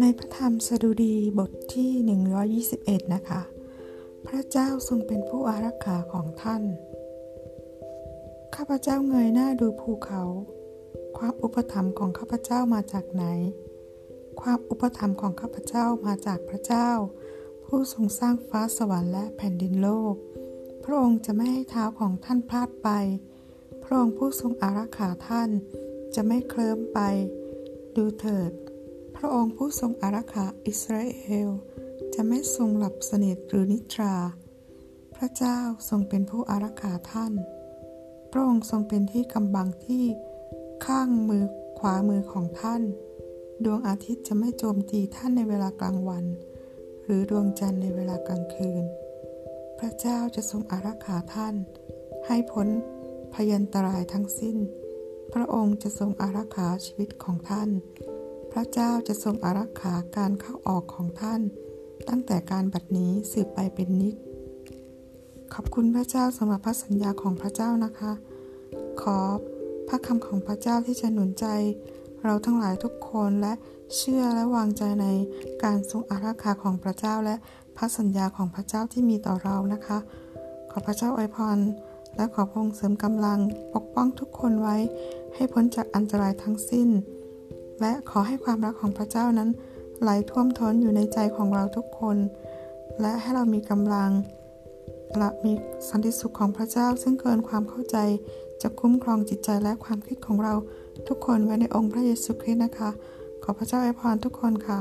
ในพระธรรมสดุดีบทที่ 121 นะคะ พระเจ้าทรงเป็นผู้อารักขาของท่าน ข้าพเจ้าเงยหน้าดูภูเขา ความอุปถัมภ์ของข้าพเจ้ามาจากไหน ความอุปถัมภ์ของข้าพเจ้ามาจากพระเจ้า ผู้ทรงสร้างฟ้าสวรรค์และแผ่นดินโลก พระองค์จะไม่ให้เท้าของท่านพลาดไป ระองค์ผู้ทรงอารักขาท่านจะไม่เคลิ้มไป ดูเถิด พระองค์ผู้ทรงอารักขาอิสราเอล จะไม่ทรงหลับสนิทหรือนิทรา พระเจ้าทรงเป็นผู้อารักขาท่าน พระองค์ทรงเป็นที่กำบังที่ข้างมือขวามือของท่าน ดวงอาทิตย์จะไม่โจมตีท่านในเวลากลางวัน หรือดวงจันทร์ในเวลากลางคืน พระเจ้าจะทรงอารักขาท่าน ให้พ้น พยันตรายทั้งสิ้น พระองค์จะทรงอารักขาชีวิตของท่าน พระเจ้าจะทรงอารักขาการเข้าออกของท่าน ตั้งแต่การบัดนี้สืบไปเป็นนิจขอบคุณพระเจ้าสำหรับพระสัญญาของพระเจ้านะคะ ขอพระคำของพระเจ้าที่จะหนุนใจ เราทั้งหลายทุกคนและเชื่อและวางใจในการทรงอารักขาของพระเจ้าและพระสัญญาของพระเจ้าที่มีต่อเรานะคะ ขอพระเจ้าอวยพร และขอพงเสริมกำลังปกป้องทุกคนไว้ ให้พ้นจากอันตรายทั้งสิ้น และขอให้ความรักของพระเจ้านั้นไหลท่วมท้นอยู่ในใจของเราทุกคน และให้เรามีกำลังและมีสันติสุขของพระเจ้า ซึ่งเกินความเข้าใจจะคุ้มครองจิตใจและความคิดของเราทุกคนไว้ในองค์พระเยซูคริสต์นะคะ ขอพระเจ้าอวยพรทุกคนค่ะ